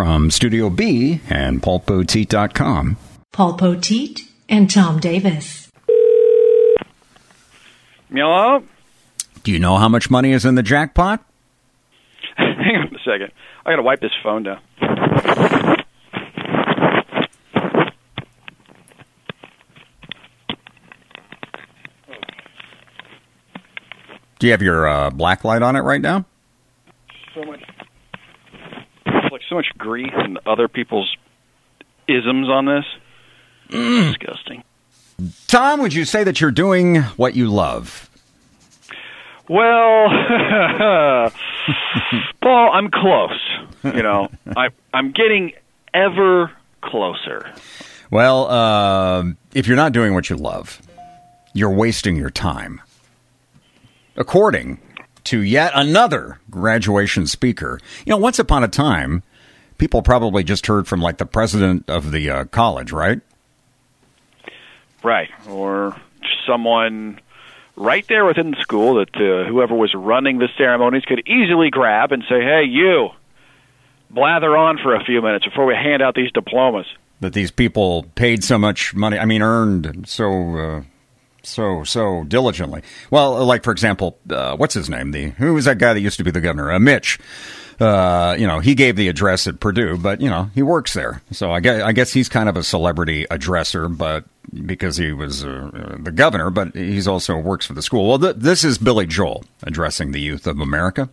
from Studio B and PaulPoteet.com. Paul Poteet and Tom Davis. Hello? Do you know how much money is in the jackpot? Hang on a second. I gotta wipe this phone down. Do you have your uh, black light on it right now? So much, like so much grief and other people's isms on this. Disgusting. Tom, would you say that you're doing what you love? Well, Paul, I'm close. You know, I I'm getting ever closer. Well, uh, if you're not doing what you love, you're wasting your time. According to yet another graduation speaker, you know, once upon a time, people probably just heard from like the president of the uh, college, right? Right. Or someone right there within the school that uh, whoever was running the ceremonies could easily grab and say, "Hey, you, blather on for a few minutes before we hand out these diplomas." That these people paid so much money, I mean, earned so. Uh, so so diligently. Well, like for example, uh, what's his name? The who was that guy that used to be the governor? Uh, Mitch. Uh, you know, he gave the address at Purdue, but you know, he works there, so I guess I guess he's kind of a celebrity addresser, but because he was uh, the governor, but he's also works for the school. Well, th- this is Billy Joel addressing the youth of America.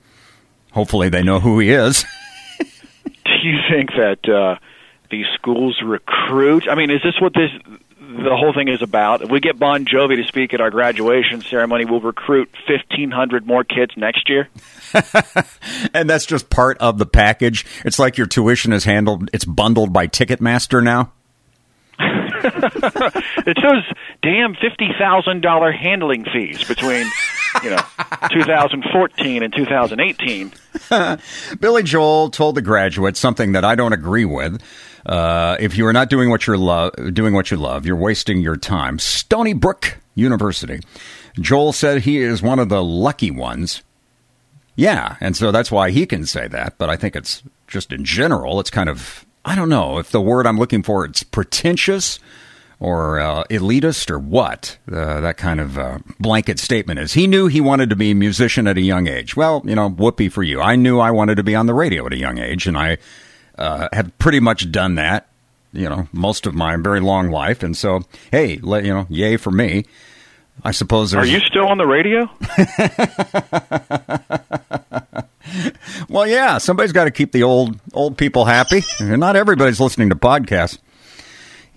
Hopefully, they know who he is. Do you think that uh, these schools recruit? I mean, is this what this the whole thing is about? If we get Bon Jovi to speak at our graduation ceremony, we'll recruit fifteen hundred more kids next year. and that's just part of the package. It's like your tuition is handled; it's bundled by Ticketmaster now. it's those damn fifty thousand dollar handling fees between you know 2014 and 2018. Billy Joel told the graduates something that I don't agree with. Uh, if you are not doing what you're doing what you love, you're wasting your time. Stony Brook University. Joel said he is one of the lucky ones. Yeah, and so that's why he can say that. But I think it's just in general, it's kind of I don't know if the word I'm looking for it's pretentious or uh, elitist or what uh, that kind of uh, blanket statement is. He knew he wanted to be a musician at a young age. Well, you know, whoopee for you. I knew I wanted to be on the radio at a young age, and I uh, have pretty much done that. You know, most of my very long life, and so hey, let, you know, yay for me. I suppose. Are you still on the radio? well, yeah. Somebody's got to keep the old old people happy. Not everybody's listening to podcasts.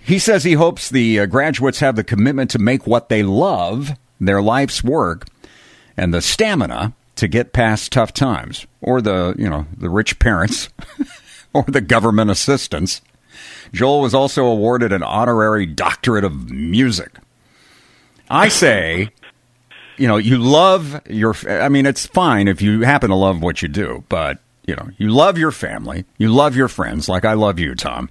He says he hopes the uh, graduates have the commitment to make what they love their life's work and the stamina to get past tough times or the, you know, the rich parents or the government assistance. Joel was also awarded an honorary doctorate of music. I say, you know, you love your, I mean, it's fine if you happen to love what you do, but, you know, you love your family, you love your friends, like I love you, Tom.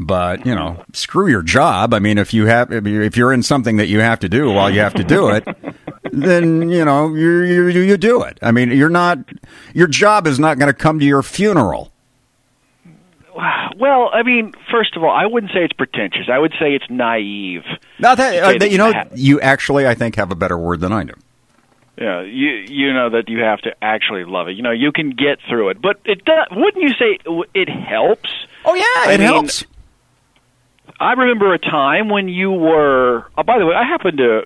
But you know, screw your job. I mean, if you have, if you're in something that you have to do while you have to do it, then you know you you you do it. I mean, you're not your job is not going to come to your funeral. Well, I mean, first of all, I wouldn't say it's pretentious. I would say it's naive. Now that, uh, that you know, you actually, I think, have a better word than I do. Yeah, you you know that you have to actually love it. You know, you can get through it, but it does, wouldn't you say it helps? Oh yeah, I it mean, helps. I remember a time when you were. Oh, by the way, I happen to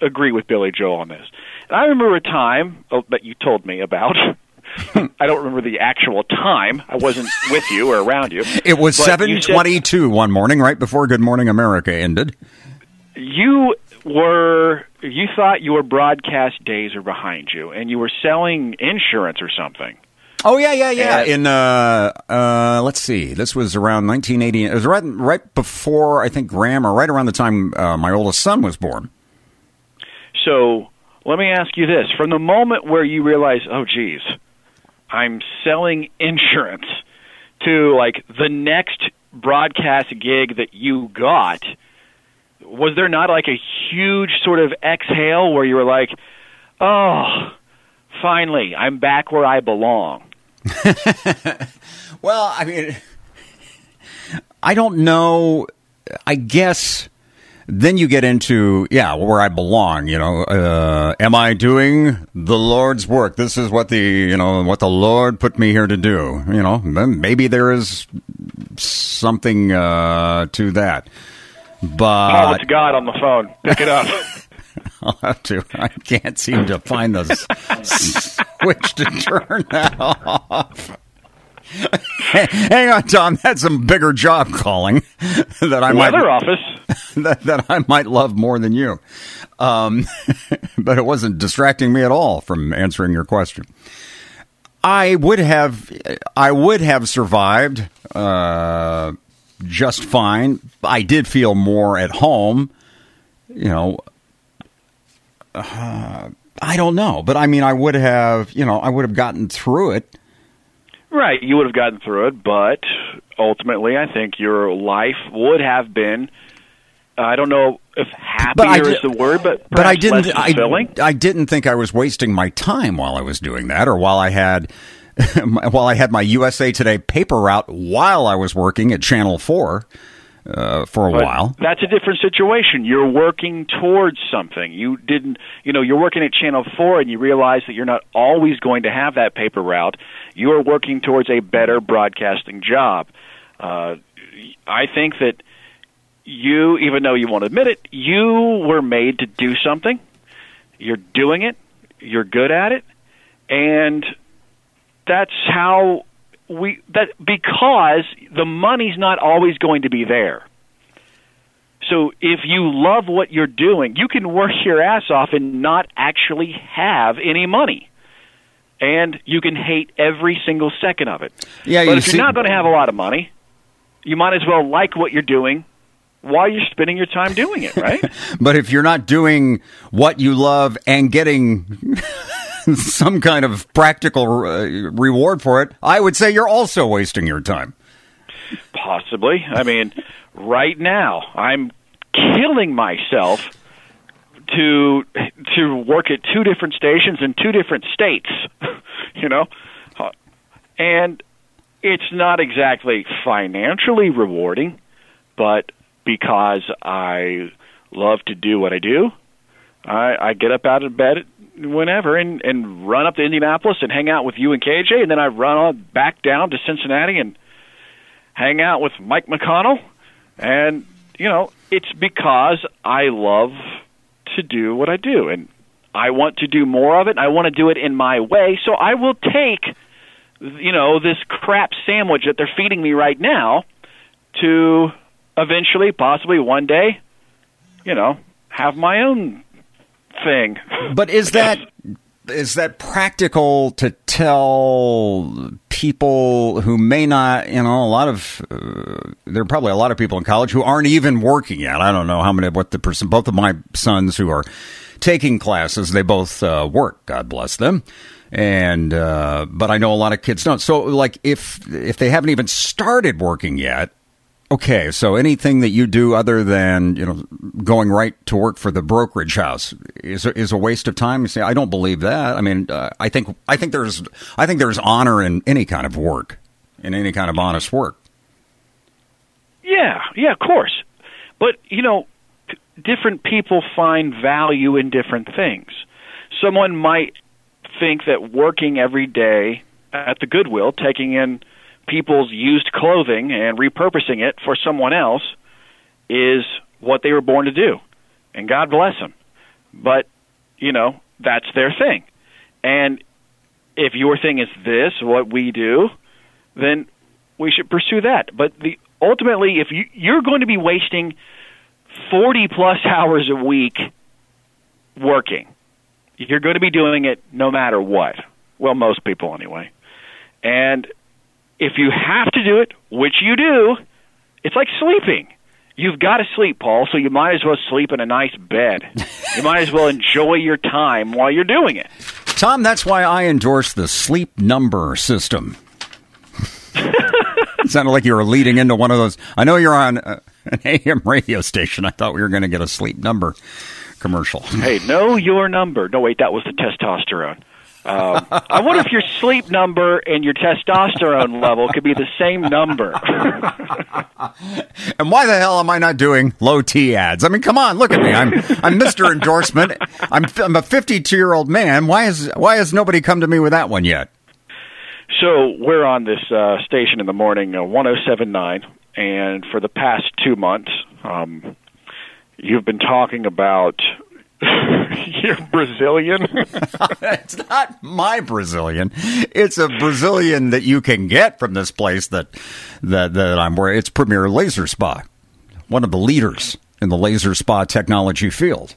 agree with Billy Joel on this. And I remember a time oh, that you told me about. I don't remember the actual time. I wasn't with you or around you. It was seven twenty-two one morning, right before Good Morning America ended. You were. You thought your broadcast days are behind you, and you were selling insurance or something. Oh yeah, yeah, yeah. And- In uh, uh, let's see, this was around 1980. It was right, right before I think Graham, or right around the time uh, my oldest son was born. So let me ask you this: from the moment where you realize, oh, geez, I'm selling insurance, to like the next broadcast gig that you got, was there not like a huge sort of exhale where you were like, oh, finally, I'm back where I belong? Well, I mean, I don't know. I guess then you get into yeah where I belong. You know, uh, am I doing the Lord's work? This is what the you know what the Lord put me here to do. You know, maybe there is something uh, to that. But Oh, it's God on the phone. Pick it up. I'll have to. I can't seem to find the switch to turn that off. Hang on, Tom. That's some bigger job calling that I might Weather office. that, that I might love more than you. Um, but it wasn't distracting me at all from answering your question. I would have, I would have survived uh, just fine. I did feel more at home. You know, uh, I don't know, but I mean, I would have, you know, I would have gotten through it. Right, you would have gotten through it, but ultimately, I think your life would have been. Uh, I don't know if But I happier di- is the word, but but I didn't. I. I didn't think I was wasting my time while I was doing that, or while I had while I had my USA Today paper route while I was working at Channel Four uh, for a But while. That's a different situation. You're working towards something. You didn't, you know, you're working at Channel 4 and you realize that you're not always going to have that paper route. You are working towards a better broadcasting job. Uh, I think that you, even though you won't admit it, you were made to do something. You're doing it. You're good at it. And that's how we that because the money's not always going to be there. So if you love what you're doing, you can work your ass off and not actually have any money. And you can hate every single second of it. Yeah, but you if see- you're not going to have a lot of money, you might as well like what you're doing while you're spending your time doing it, right? But if you're not doing what you love and getting some kind of practical uh, reward for it, I would say you're also wasting your time. Possibly. I mean, right now I'm killing myself to to work at two different stations in two different states. you know, Uh, and it's not exactly financially rewarding, but because I love to do what I do, I, I get up out of bed whenever and and run up to Indianapolis and hang out with you and KJ, and then I run on back down to Cincinnati and hang out with Mike McConnell, and you know it's because I love to do what I do, and I want to do more of it. I want to do it in my way, so I will take you know this crap sandwich that they're feeding me right now to eventually, possibly one day, you know, have my own thing. But is that is that practical to tell people who may not, you know, a lot of uh, there are probably a lot of people in college who aren't even working yet. I don't know how many, what the person. Both of my sons who are taking classes, they both uh, work. God bless them. And uh, but I know a lot of kids don't. So like if if they haven't even started working yet, Okay, so anything that you do other than you know going right to work for the brokerage house is a, is a waste of time. You say, I don't believe that. I mean, uh, I think I think there's I think there's honor in any kind of work, in any kind of honest work. Yeah, yeah, of course. But, you know, different people find value in different things. Someone might think that working every day at the Goodwill, taking in people's used clothing and repurposing it for someone else, is what they were born to do. And God bless them. But, you know, that's their thing. And if your thing is this, what we do, then we should pursue that. But the ultimately, if you you're going to be wasting forty plus hours a week working, you're going to be doing it no matter what. Well, most people anyway. And if you have to do it, which you do, it's like sleeping. You've got to sleep, Paul, so you might as well sleep in a nice bed. you might as well enjoy your time while you're doing it. Tom, that's why I endorse the sleep number system. it sounded like you were leading into one of those. I know you're on uh, an AM radio station. I thought we were going to get a sleep number commercial. Hey, know your number. No, wait, that was the testosterone. Um, I wonder if your sleep number and your testosterone level could be the same number. and why the hell am I not doing low T ads? I mean, come on, look at me. I'm I'm Mr. Endorsement. I'm I'm a 52 year old man. Why is why has nobody come to me with that one yet? So we're on this uh, station in the morning, uh, 1079, and for the past two months, um, you've been talking about you're Brazilian. it's not my Brazilian. It's a Brazilian that you can get from this place that that that I'm where it's Premier Laser Spa, one of the leaders in the laser spa technology field.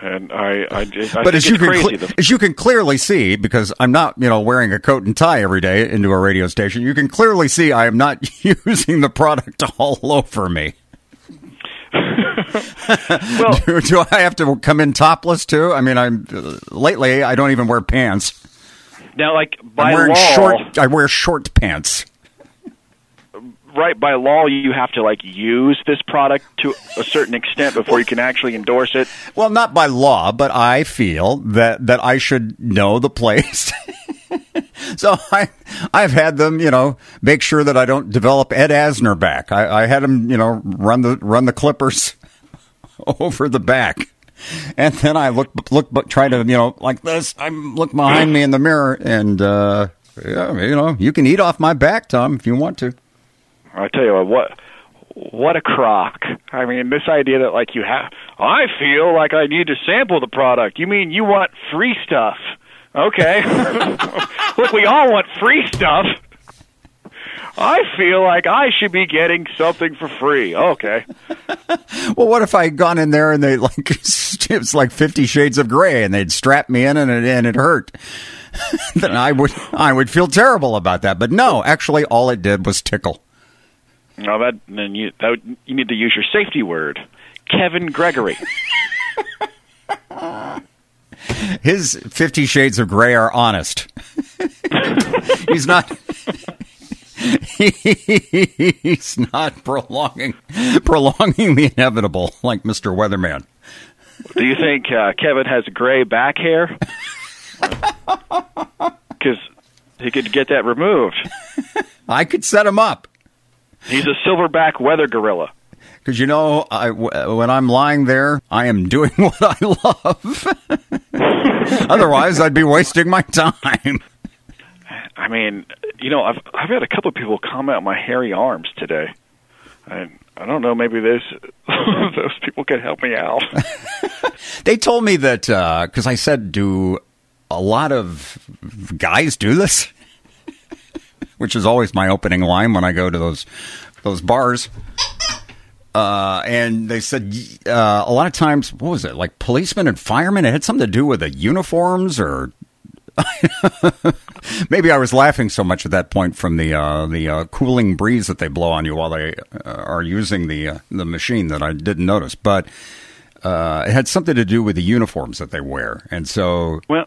And I, I, I but as you can as you can clearly see, because I'm not you know wearing a coat and tie every day into a radio station, you can clearly see I am not using the product all over me. well, do, do, I have to come in topless too? I mean, I'm uh, lately I don't even wear pants. Now, like by I'm wearing law, short. I wear short pants. Right by law, you have to like use this product to a certain extent before you can actually endorse it. Well, not by law, but I feel that that I should know the place. so I, I've had them, you know, make sure that I don't develop Ed Asner back. I, I had them, you know, run the run the Clippers over the back, and then I look look try to, you know, like this. I look behind me in the mirror, and uh, yeah, you know, you can eat off my back, Tom, if you want to. I tell you what, what what a crock. I mean, this idea that like you have I feel like I need to sample the product. You mean you want free stuff? Okay. Look, we all want free stuff. I feel like I should be getting something for free. Okay. well, what if I had gone in there and they like it was like Fifty Shades of Grey and they'd strap me in and it and it hurt? then I would I would feel terrible about that. But no, actually, all it did was tickle. No, that then you that, you need to use your safety word, Kevin Gregory. His Fifty Shades of Grey are honest. He's not. He's not prolonging prolonging the inevitable like Mr. Weatherman. Do you think uh, Kevin has gray back hair? Because he could get that removed. I could set him up. He's a silverback weather gorilla. Because you know, I, when I'm lying there, I am doing what I love. Otherwise, I'd be wasting my time. I mean, you know, I've I've had a couple of people comment on my hairy arms today. and I don't know. Maybe those those people could help me out. they told me that because uh, I said, "Do a lot of guys do this?" Which is always my opening line when I go to those those bars. Uh, and they said uh, a lot of times, what was it like policemen and firemen? It had something to do with the uniforms, or maybe I was laughing so much at that point from the uh, the uh, cooling breeze that they blow on you while they uh, are using the uh, the machine that I didn't notice, but it had something to do with the uniforms that they wear, and so well.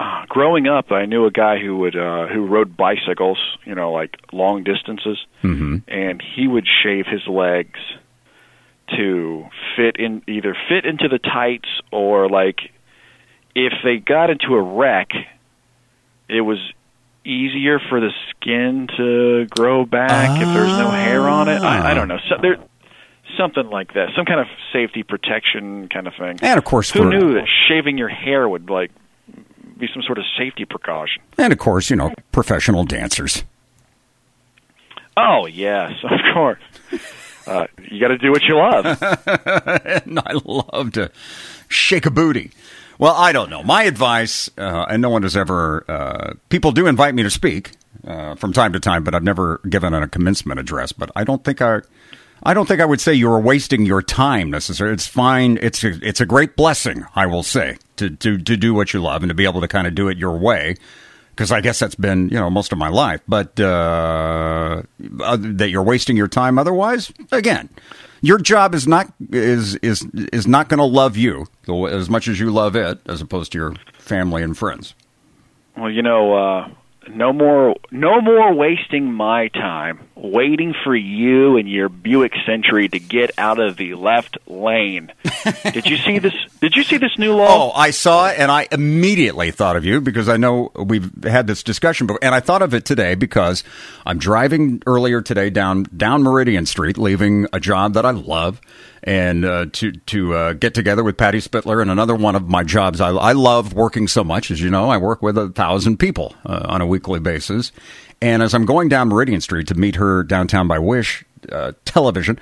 Uh, growing up, I knew a guy who would uh, who rode bicycles, you know, like long distances, mm-hmm. and he would shave his legs to fit in either fit into the tights or like if they got into a wreck, it was easier for the skin to grow back if there's no hair on it. I, I don't know. So there, something like that, some kind of safety protection kind of thing. And of course, who knew that shaving your hair would like be some sort of safety precaution. And of course, you know, professional dancers. Oh yes, of course. Uh, you got to do what you love. and I love to shake a booty. Well, I don't know. My advice, uh, and no one has ever. Uh, people do invite me to speak uh, from time to time, but I've never given a commencement address. But I don't think I. I don't think I would say you are wasting your time necessarily. It's fine. It's a, it's a great blessing, I will say, to, to, to do what you love and to be able to kind of do it your way. Because I guess that's been, you know, most of my life. But uh, that you're wasting your time otherwise, again, your job is not is is is not going to love you as much as you love it, as opposed to your family and friends. Well, you know, uh, no more no more wasting my time waiting for you and your Buick Century to get out of the left lane. did you see this? Did you see this new law? Oh, I saw it, and I immediately thought of you because I know we've had this discussion before, and I thought of it today because I'm driving earlier today down down Meridian Street, leaving a job that I love, and uh, to to uh, get together with Patty Spitler and another one of my jobs. I, I love working so much, as you know. I work with a thousand people uh, on a weekly basis, and as I'm going down Meridian Street to meet her downtown by WISH uh, Television,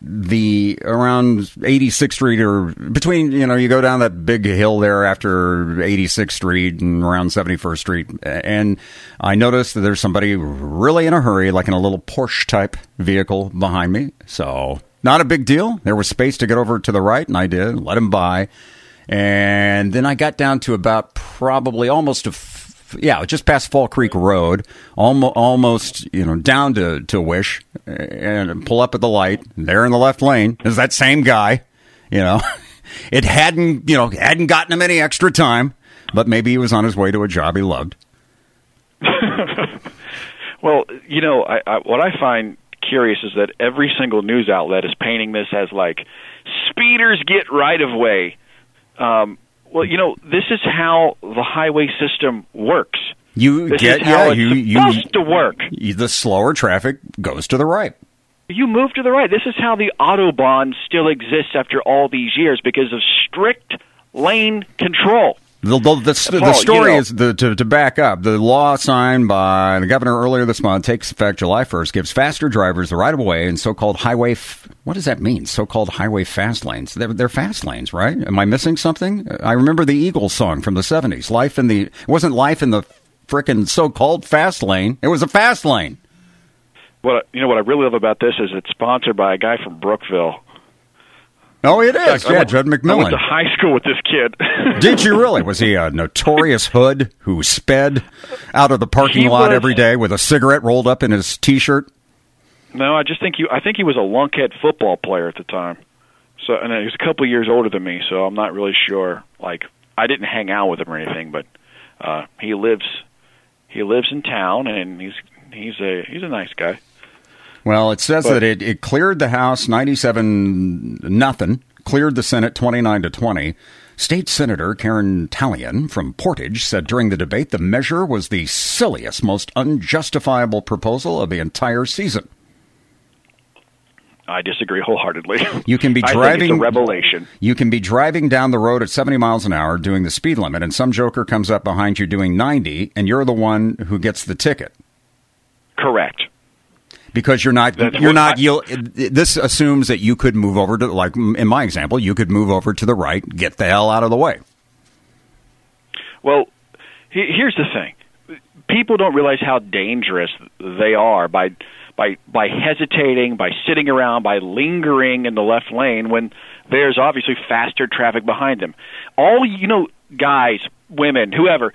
the around 86th Street or between, you know, you go down that big hill there after 86th Street and around 71st Street. And I noticed that there's somebody really in a hurry, like in a little Porsche type vehicle behind me. So not a big deal. There was space to get over to the right, and I did. Let him by. And then I got down to about probably almost a yeah, just past Fall Creek Road, almost, almost you know, down to, to WISH, and pull up at the light. There in the left lane is that same guy. You know, it hadn't, you know, hadn't gotten him any extra time, but maybe he was on his way to a job he loved. well, you know, I, I, what I find curious is that every single news outlet is painting this as like speeders get right of way. Um, well, you know, this is how the highway system works. You this get yeah, it's you supposed you to work. the slower traffic goes to the right. You move to the right. This is how the autobahn still exists after all these years because of strict lane control. The, the, the, the story you know- is the, to, to back up. The law signed by the governor earlier this month takes effect July 1st, gives faster drivers the right of way in so called highway. F- what does that mean? So called highway fast lanes. They're, they're fast lanes, right? Am I missing something? I remember the Eagles song from the 70s. Life in the. It wasn't life in the frickin' so called fast lane, it was a fast lane. What you know? What I really love about this is it's sponsored by a guy from Brookville. Oh, it is. fact, yeah, went- Judd I went to high school with this kid. Did you really? Was he a notorious hood who sped out of the parking He lot was- every day with a cigarette rolled up in his T-shirt? No, I just think he. I think he was a lunkhead football player at the time. So, and he was a couple of years older than me, so I'm not really sure. Like, I didn't hang out with him or anything, but uh, he lives. He lives in town, and he's he's a he's a nice guy. Well, it says But- that it, it cleared the House 97 nothing, cleared the Senate 29 to 20. State Senator Karen Tallian from Portage said during the debate the measure was the silliest, most unjustifiable proposal of the entire season. I disagree wholeheartedly. You can be driving revelation. You can be driving down the road at 70 miles an hour doing the speed limit and some joker comes up behind you doing 90 and you're the one who gets the ticket. Correct. Because you're not That's you're not I- you'll this assumes that you could move over to like in my example you could move over to the right get the hell out of the way Well, he- here's the thing: people don't realize how dangerous they are by by by hesitating, by sitting around, by lingering in the left lane when there's obviously faster traffic behind them. All you know, guys, women, whoever.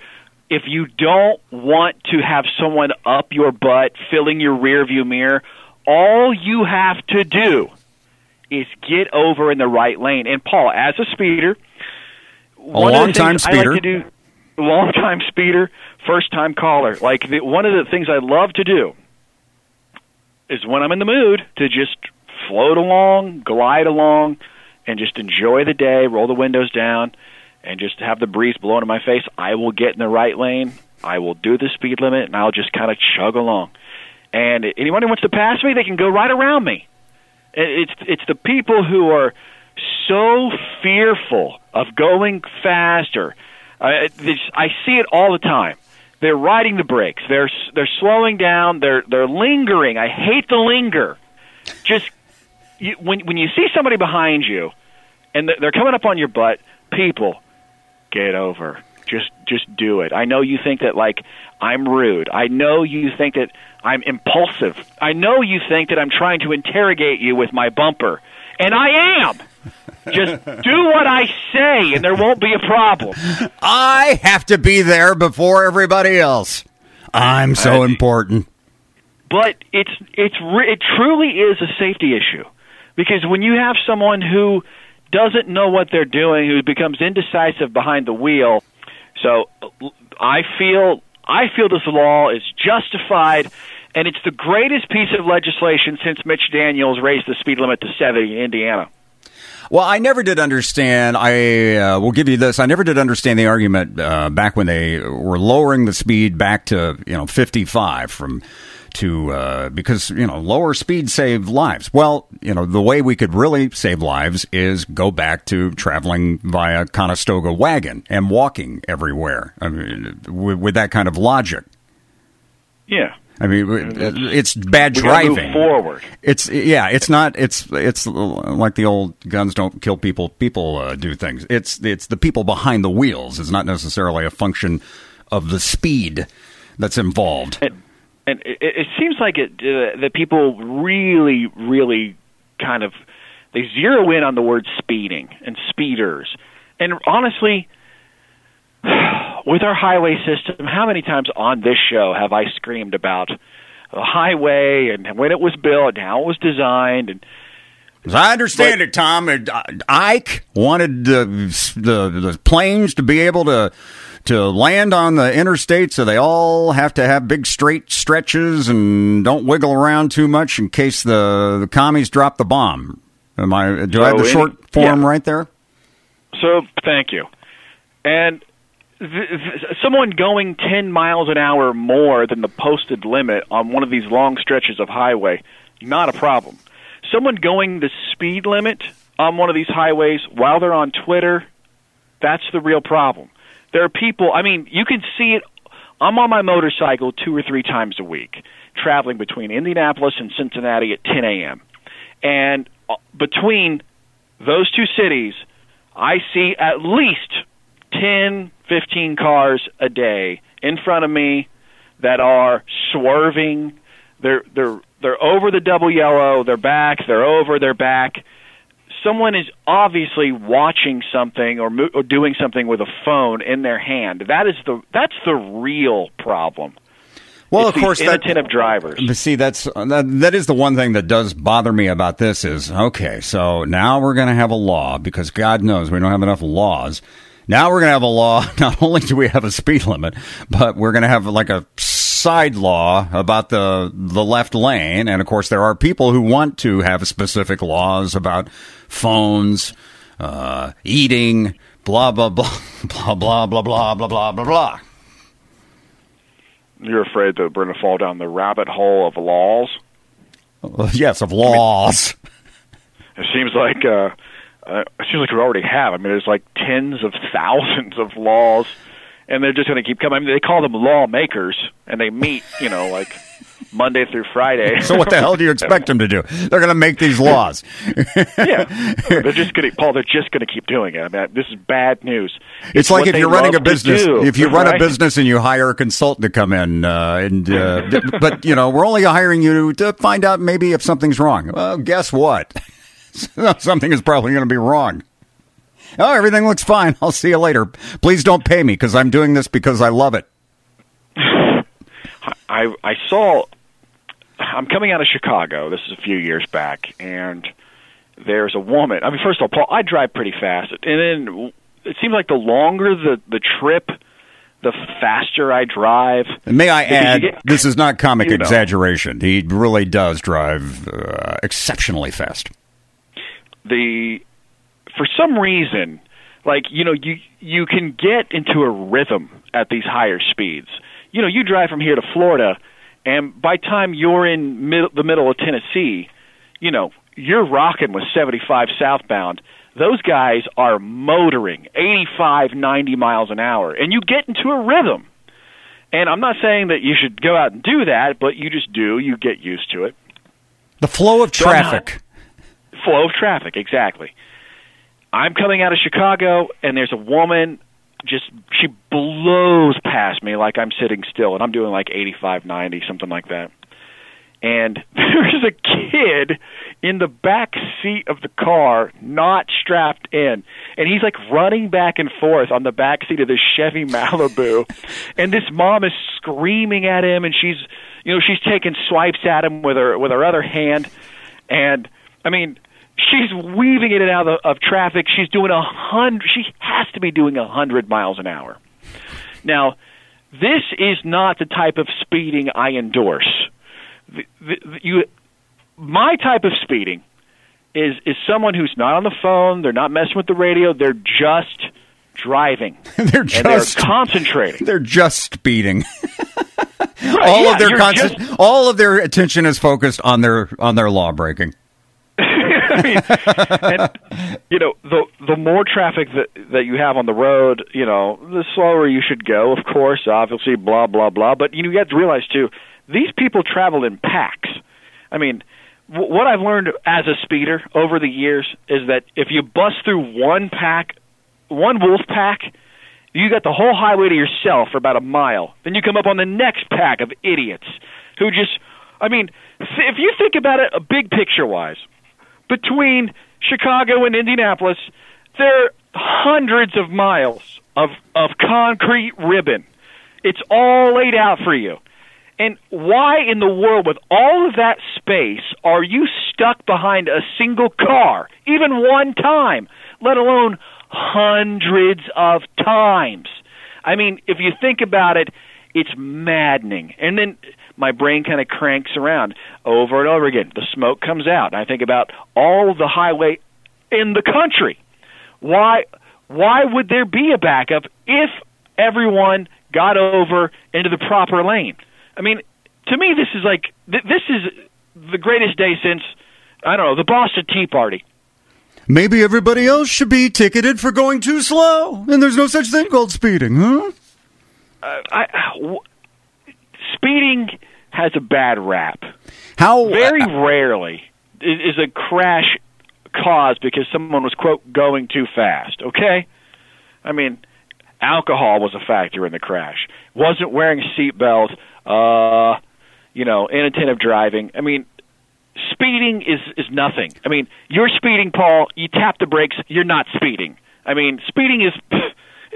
If you don't want to have someone up your butt, filling your rear view mirror, all you have to do is get over in the right lane. And Paul, as a speeder, long-time things I speeder. like to do, long time speeder, first time caller. Like the, one of the things I love to do is when I'm in the mood to just float along, glide along, and just enjoy the day, roll the windows down, and just have the breeze blowing in my face. I will get in the right lane. I will do the speed limit, and I'll just kind of chug along. And anyone who wants to pass me, they can go right around me. It's it's the people who are so fearful of going faster. I, I see it all the time. They're riding the brakes. They're they're slowing down. They're they're lingering. I hate the linger. Just you, when when you see somebody behind you, and they're coming up on your butt, people, get over. Just just do it. I know you think that like I'm rude. I know you think that I'm impulsive. I know you think that I'm trying to interrogate you with my bumper. And I am. Just do what I say and there won't be a problem. i have to be there before everybody else i'm so Uh, important but it's it's re- it truly is a safety issue because when you have someone who doesn't know what they're doing, who becomes indecisive behind the wheel, so I feel I feel this law is justified, and it's the greatest piece of legislation since Mitch Daniels raised the speed limit to 70 in Indiana. Well, I never did understand. I uh, will give you this. I never did understand the argument uh, back when they were lowering the speed back to you know 55 from to uh, because you know lower speed save lives. Well, you know the way we could really save lives is go back to traveling via Conestoga wagon and walking everywhere. I mean, with, with that kind of logic. Yeah. I mean, it's bad We gotta move driving. forward. It's yeah, it's not. It's it's like the old guns don't kill people. People uh, do things. It's it's the people behind the wheels. It's not necessarily a function of the speed that's involved. and and it, it seems like it uh, that people really, really kind of they zero in on the word speeding and speeders. And honestly, with our highway system, how many times on this show have I screamed about the highway and when it was built, and how it was designed, and As I understand But- it, Tom, uh, Ike wanted the, the the planes to be able to to land on the interstate, so they all have to have big straight stretches and don't wiggle around too much in case the, the commies drop the bomb. Am I? Do I have So the short form yeah. right there? So thank you. And th- th- someone going 10 miles an hour more than the posted limit on one of these long stretches of highway, not a problem. Someone going the speed limit on one of these highways while they're on Twitter, that's the real problem. There are people, I mean, you can see it. I'm on my motorcycle two or three times a week, traveling between Indianapolis and Cincinnati at 10 a.m. And uh, between those two cities, I see at least 10, 15 cars a day in front of me that are swerving. They're they're they're over the double yellow, they're back, they're over, they're back. Someone is obviously watching something or, mo- or doing something with a phone in their hand. That is the that's the real problem. Well, It's of course, that inattentive drivers. See, that's that, that is the one thing that does bother me about this is okay. So now we're going to have a law because God knows we don't have enough laws. Now we're going to have a law. Not only do we have a speed limit, but we're going to have like a side law about the the left lane. And of course, there are people who want to have specific laws about phones, uh, eating, blah blah blah blah blah blah blah blah blah blah blah. You're afraid that we're going to fall down the rabbit hole of laws. Yes, of laws. It seems like uh, uh, it seems like we already have. I mean, there's like tens of thousands of laws, and they're just going to keep coming. I mean, they call them lawmakers, and they meet, you know, like Monday through Friday. So what the hell do you expect them to do? They're going to make these laws. yeah, they're just going to Paul. They're just going to keep doing it. I mean, this is bad news. It's like if you're running a business. do, If you run a business and you hire a consultant to come in, uh, and uh, but you know we're only hiring you to find out maybe if something's wrong. Well, guess what? Something is probably going to be wrong. Oh, everything looks fine. I'll see you later. Please don't pay me because I'm doing this because I love it. I I saw. I'm coming out of Chicago. This is a few years back, and there's a woman. I mean, first of all, Paul, I drive pretty fast, and then it seems like the longer the the trip, the faster I drive. And may I add, get- this is not comic you know. exaggeration. He really does drive uh, exceptionally fast. the for some reason like you know you you can get into a rhythm at these higher speeds. You know you drive from here to Florida and by time you're in mid- the middle of Tennessee you know you're rocking with 75 southbound. Those guys are motoring 85 90 miles an hour and you get into a rhythm. And I'm not saying that you should go out and do that but you just do. You get used to it. The flow of traffic. flow of traffic exactly i'm coming out of chicago and there's a woman just she blows past me like i'm sitting still and i'm doing like 85 90 something like that. And there's a kid in the back seat of the car not strapped in and he's like running back and forth on the back seat of this chevy malibu and this mom is screaming at him and she's you know she's taking swipes at him with her with her other hand. And i mean she's weaving in and out of, of traffic she's doing a hundred she has to be doing a hundred miles an hour now this is not the type of speeding i endorse the, the, you, my type of speeding is is someone who's not on the phone, they're not messing with the radio, they're just driving. they're just they're concentrating. They're just speeding. Right, all yeah, of their concent- just- all of their attention is focused on their on their law breaking. I mean, and, you know, the the more traffic that that you have on the road, you know, the slower you should go. Of course, obviously, blah blah blah. But you know, you have to realize too, these people travel in packs. I mean, w- what I've learned as a speeder over the years is that if you bust through one pack, one wolf pack, you got the whole highway to yourself for about a mile. Then you come up on the next pack of idiots who just, I mean, if you think about it, a big picture wise, between Chicago and Indianapolis, there are hundreds of miles of of concrete ribbon. It's all laid out for you. And why in the world, with all of that space, are you stuck behind a single car, even one time, let alone hundreds of times? I mean, if you think about it, it's maddening. And then my brain kind of cranks around over and over again. The smoke comes out, and I think about all the highway in the country. Why? Why would there be a backup if everyone got over into the proper lane? I mean, to me, this is like th- this is the greatest day since I don't know the Boston Tea Party. Maybe everybody else should be ticketed for going too slow, and there's no such thing called speeding, huh? Uh, I, w- speeding has a bad rap. How Very rarely is, is a crash caused because someone was quote going too fast. Okay, I mean, alcohol was a factor in the crash. Wasn't wearing a seatbelt. Uh, you know, inattentive driving. I mean, speeding is is nothing. I mean, you're speeding, Paul. You tap the brakes. You're not speeding. I mean, speeding is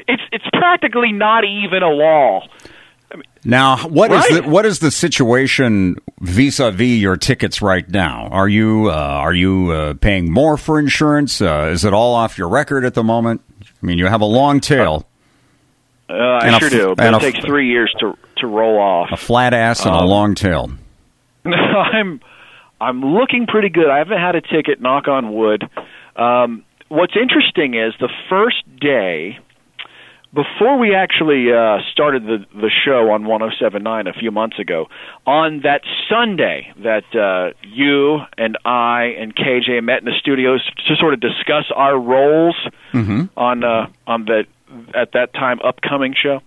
it's it's practically not even a law. Now, what is Right. the what is the situation vis-a-vis your tickets right now? Are you uh, are you uh, paying more for insurance? Uh, is it all off your record at the moment? I mean, you have a long tail, Uh, I a sure f- do, but it a takes three years to to roll off. a flat ass, and a Um, long tail. I'm I'm looking pretty good. I haven't had a ticket, knock on wood. Um, what's interesting is the first day before we actually uh, started the the show on 1079 a few months ago, on that Sunday that uh, you and I and KJ met in the studios to sort of discuss our roles on uh, on the at that time upcoming show.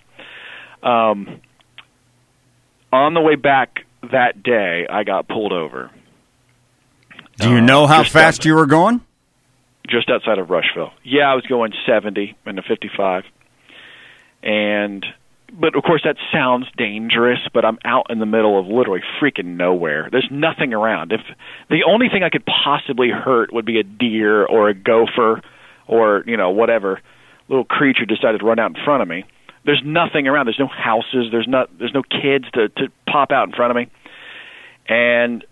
Um, on the way back that day, I got pulled over Do you uh, know how just fast down- you were going? just outside of Rushville. Yeah, I was going 70 in a 55. And but of course that sounds dangerous, but I'm out in the middle of literally freaking nowhere. There's nothing around. If the only thing I could possibly hurt would be a deer or a gopher or, you know, whatever little creature decided to run out in front of me. There's nothing around. There's no houses, there's not there's no kids to to pop out in front of me. And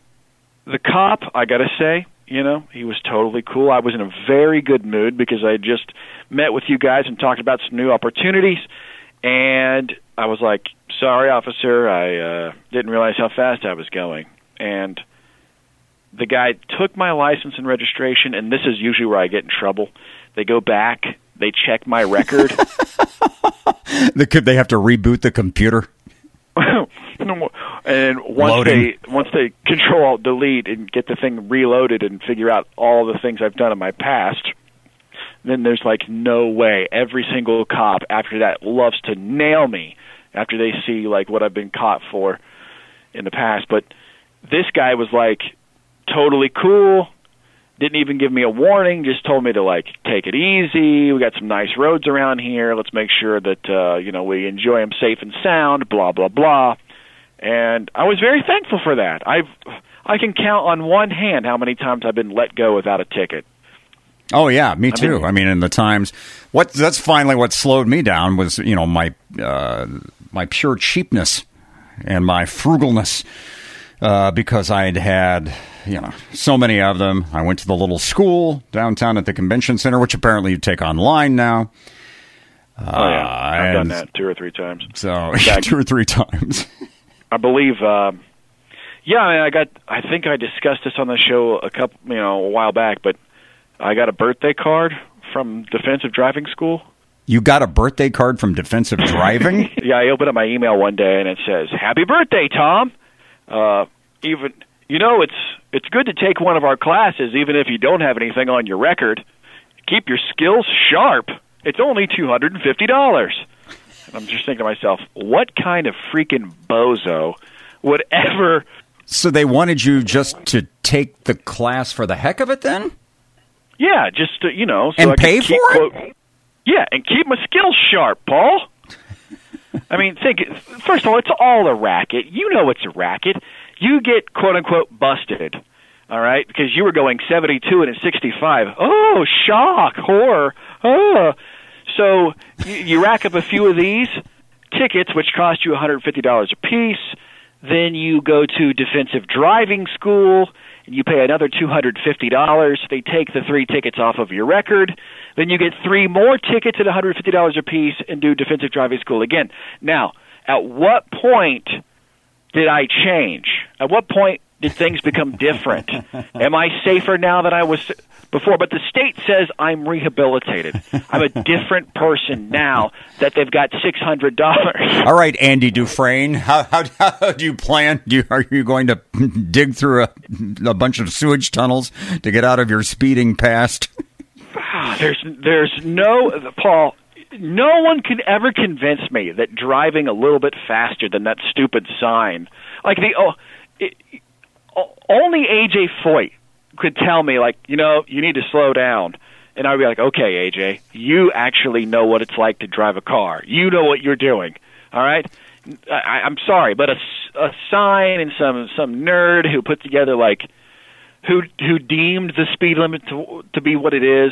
the cop, I got to say, you know, he was totally cool. I was in a very good mood because I had just met with you guys and talked about some new opportunities. And I was like, "Sorry, officer, I uh, didn't realize how fast I was going." And the guy took my license and registration, and this is usually where I get in trouble. They go back, they check my record. They could they have to reboot the computer? and once Loading. they once they control alt delete and get the thing reloaded and figure out all the things I've done in my past, then there's like no way. Every single cop after that loves to nail me after they see like what I've been caught for in the past. But this guy was like totally cool. Didn't even give me a warning. Just told me to like take it easy. We got some nice roads around here. Let's make sure that uh, you know we enjoy them safe and sound. Blah blah blah. And I was very thankful for that. I've I can count on one hand how many times I've been let go without a ticket. Oh yeah, me too. mean- I mean, in the times, what that's finally what slowed me down was you know my uh, my pure cheapness and my frugalness uh, because I'd had you know so many of them. I went to the little school downtown at the convention center, which apparently you take online now. oh yeah, I've done that two or three times. So two or three times. I believe um, Yeah, I mean, I got. I think I discussed this on the show a couple, you know, a while back. But I got a birthday card from defensive driving school. You got a birthday card from defensive driving? yeah, I opened up my email one day and it says, "Happy birthday, Tom." Uh, even you know, it's it's good to take one of our classes, even if you don't have anything on your record. Keep your skills sharp. It's only two hundred and fifty dollars. And I'm just thinking to myself, what kind of freaking bozo would ever? So they wanted you just to take the class for the heck of it, then? Yeah, just to, you know, so and I pay could keep, for it. quote, yeah, and keep my skills sharp, Paul. I mean, think. First of all, it's all a racket. You know it's a racket. You get quote unquote busted, all right, because you were going seventy-two and a sixty-five. Oh, shock, horror. Oh, so you, you rack up a few of these tickets, which cost you one hundred fifty dollars a piece. Then you go to defensive driving school and you pay another $250. They take the three tickets off of your record. Then you get three more tickets at $150 a piece and do defensive driving school again. Now, at what point did I change? At what point did things become different? Am I safer now than I was before? But the state says I'm rehabilitated. I'm a different person now that they've got $600. All right, Andy Dufresne, how, how, how do you plan? Do you, are you going to dig through a, a bunch of sewage tunnels to get out of your speeding past? Ah, there's there's no Paul. No one can ever convince me that driving a little bit faster than that stupid sign, like the oh, it, only AJ Foyt could tell me like you know you need to slow down, and I'd be like, okay, AJ, you actually know what it's like to drive a car. You know what you're doing. All right. I, I'm sorry, but a, a sign and some some nerd who put together like who who deemed the speed limit to, to be what it is.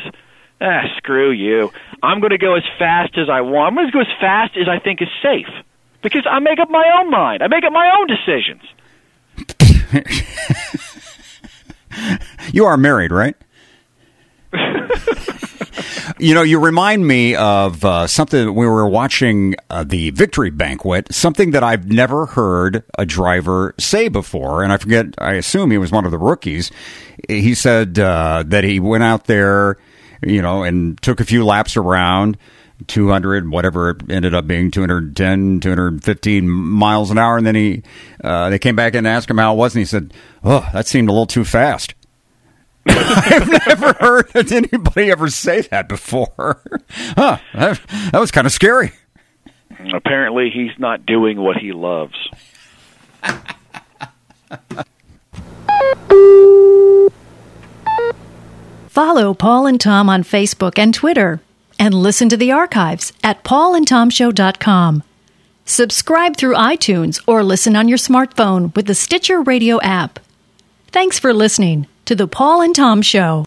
Ah, screw you. I'm going to go as fast as I want. I'm going to go as fast as I think is safe because I make up my own mind. I make up my own decisions. You are married, right? you know, you remind me of uh, something we were watching uh, the victory banquet, something that I've never heard a driver say before. And I forget, I assume he was one of the rookies. He said uh, that he went out there, you know, and took a few laps around. 200 whatever it ended up being 210 215 miles an hour and then he uh, they came back in and asked him how it was and he said oh that seemed a little too fast I've never heard anybody ever say that before. Huh, that, that was kind of scary. Apparently, he's not doing what he loves. Follow Paul and Tom on Facebook and Twitter, and listen to the archives at paulandtomshow.com. Subscribe through iTunes or listen on your smartphone with the Stitcher Radio app. Thanks for listening to the Paul and Tom Show.